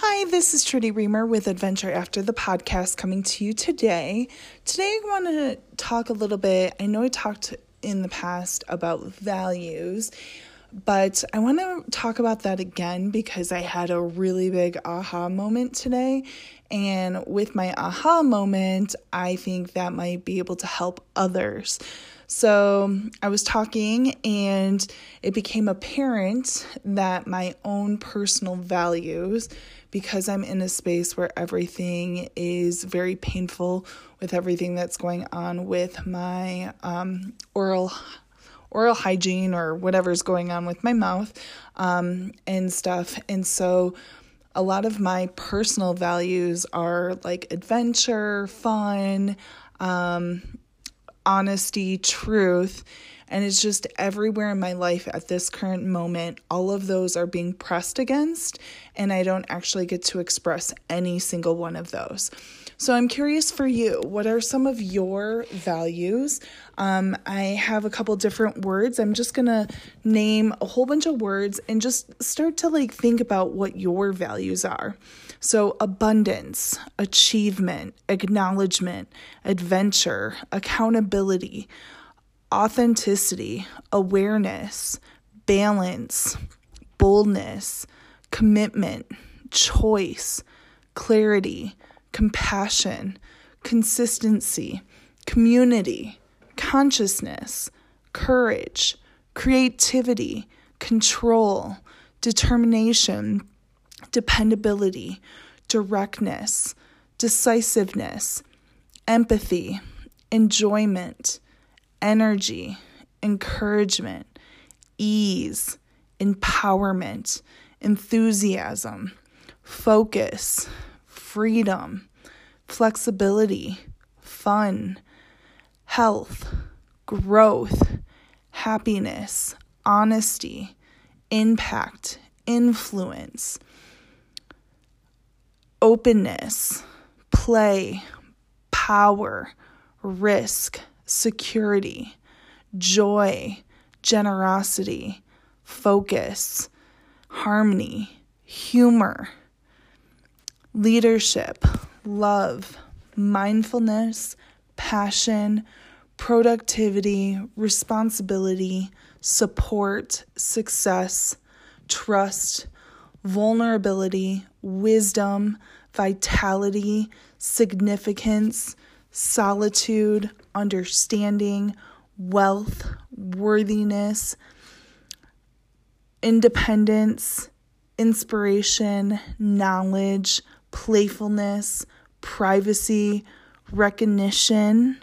Hi, this is Trudy Reamer with Adventure After the podcast coming to you today. Today, I want to talk a little bit. I know I talked in the past about values, but I want to talk about that again because I had a really big aha moment today. And with my aha moment, I think that might be able to help others. So I was talking, and it became apparent that my own personal values, because I'm in a space where everything is very painful with everything that's going on with my um, oral oral hygiene or whatever's going on with my mouth um, and stuff. And so a lot of my personal values are like adventure, fun, um, honesty, truth. And it's just everywhere in my life at this current moment, all of those are being pressed against, and I don't actually get to express any single one of those. So I'm curious for you, what are some of your values? Um, I have a couple different words. I'm just gonna name a whole bunch of words and just start to like think about what your values are. So, abundance, achievement, acknowledgement, adventure, accountability, authenticity, awareness, balance, boldness, commitment, choice, clarity, compassion, consistency, community, consciousness, courage, creativity, control, determination, dependability, directness, decisiveness, empathy, enjoyment, energy, encouragement, ease, empowerment, enthusiasm, focus, freedom, flexibility, fun, health, growth, happiness, honesty, impact, influence, openness, play, power, risk, security, joy, generosity, focus, harmony, humor, leadership, love, mindfulness, passion, productivity, responsibility, support, success, trust, vulnerability, wisdom, vitality, significance, solitude, understanding, wealth, worthiness, independence, inspiration, knowledge, playfulness, privacy, recognition,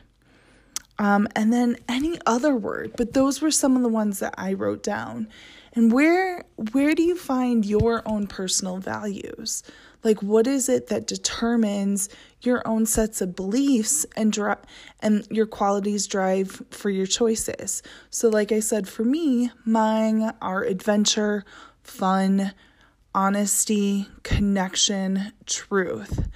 um, and then any other word. But those were some of the ones that I wrote down. And where where do you find your own personal values? Like what is it that determines your own sets of beliefs and dri- and your qualities drive for your choices. So like I said for me, mine are adventure, fun, honesty, connection, truth.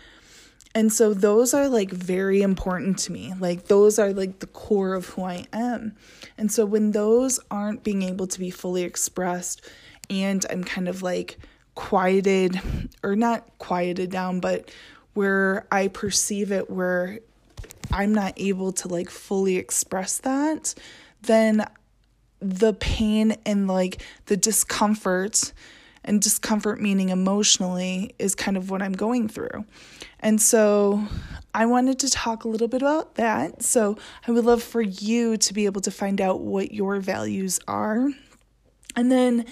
And so those are like very important to me. Like those are like the core of who I am. And so when those aren't being able to be fully expressed and I'm kind of like quieted or not quieted down, but where I perceive it where I'm not able to like fully express that, then the pain and like the discomfort and discomfort meaning emotionally is kind of what I'm going through. And so I wanted to talk a little bit about that. So I would love for you to be able to find out what your values are. And then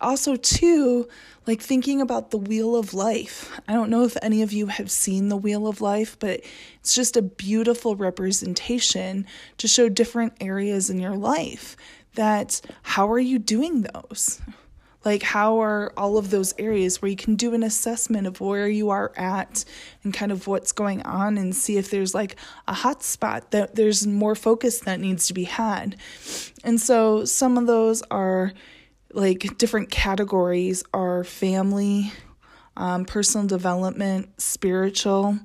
also too like thinking about the wheel of life i don't know if any of you have seen the wheel of life but it's just a beautiful representation to show different areas in your life that how are you doing those like, how are all of those areas where you can do an assessment of where you are at and kind of what's going on and see if there's like a hot spot that there's more focus that needs to be had. And so, some of those are like different categories are family, um, personal development, spiritual,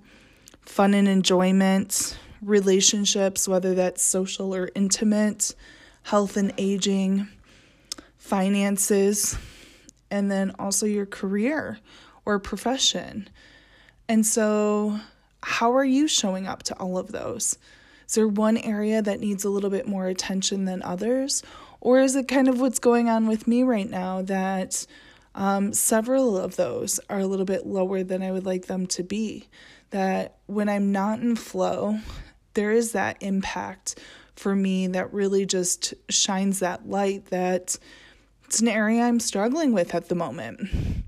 fun and enjoyment, relationships, whether that's social or intimate, health and aging finances, and then also your career or profession. And so, how are you showing up to all of those? Is there one area that needs a little bit more attention than others? Or is it kind of what's going on with me right now that um, several of those are a little bit lower than I would like them to be? That when I'm not in flow, there is that impact for me that really just shines that light that it's an area I'm struggling with at the moment.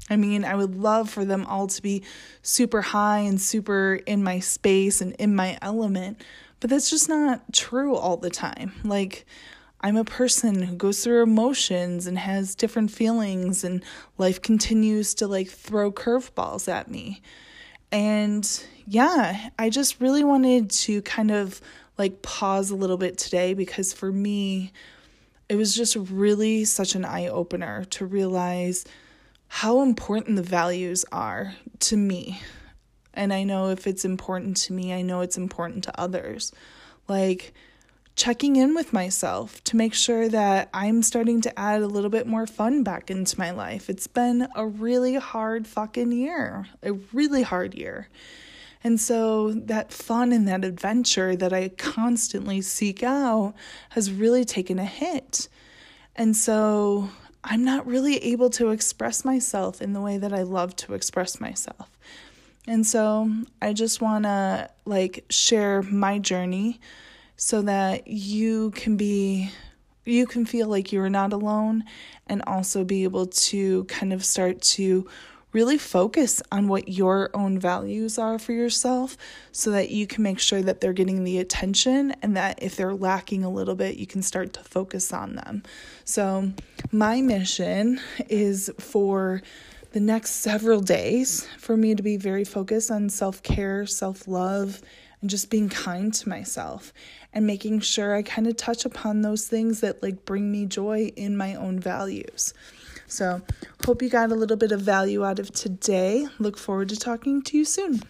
I mean, I would love for them all to be super high and super in my space and in my element, but that's just not true all the time. Like, I'm a person who goes through emotions and has different feelings, and life continues to like throw curveballs at me. And yeah, I just really wanted to kind of like pause a little bit today because for me, it was just really such an eye opener to realize how important the values are to me. And I know if it's important to me, I know it's important to others. Like checking in with myself to make sure that I'm starting to add a little bit more fun back into my life. It's been a really hard fucking year, a really hard year. And so that fun and that adventure that I constantly seek out has really taken a hit. And so I'm not really able to express myself in the way that I love to express myself. And so I just want to like share my journey so that you can be you can feel like you're not alone and also be able to kind of start to really focus on what your own values are for yourself so that you can make sure that they're getting the attention and that if they're lacking a little bit, you can start to focus on them. So, my mission is for the next several days for me to be very focused on self care, self love, and just being kind to myself and making sure I kind of touch upon those things that like bring me joy in my own values. So, hope you got a little bit of value out of today. Look forward to talking to you soon.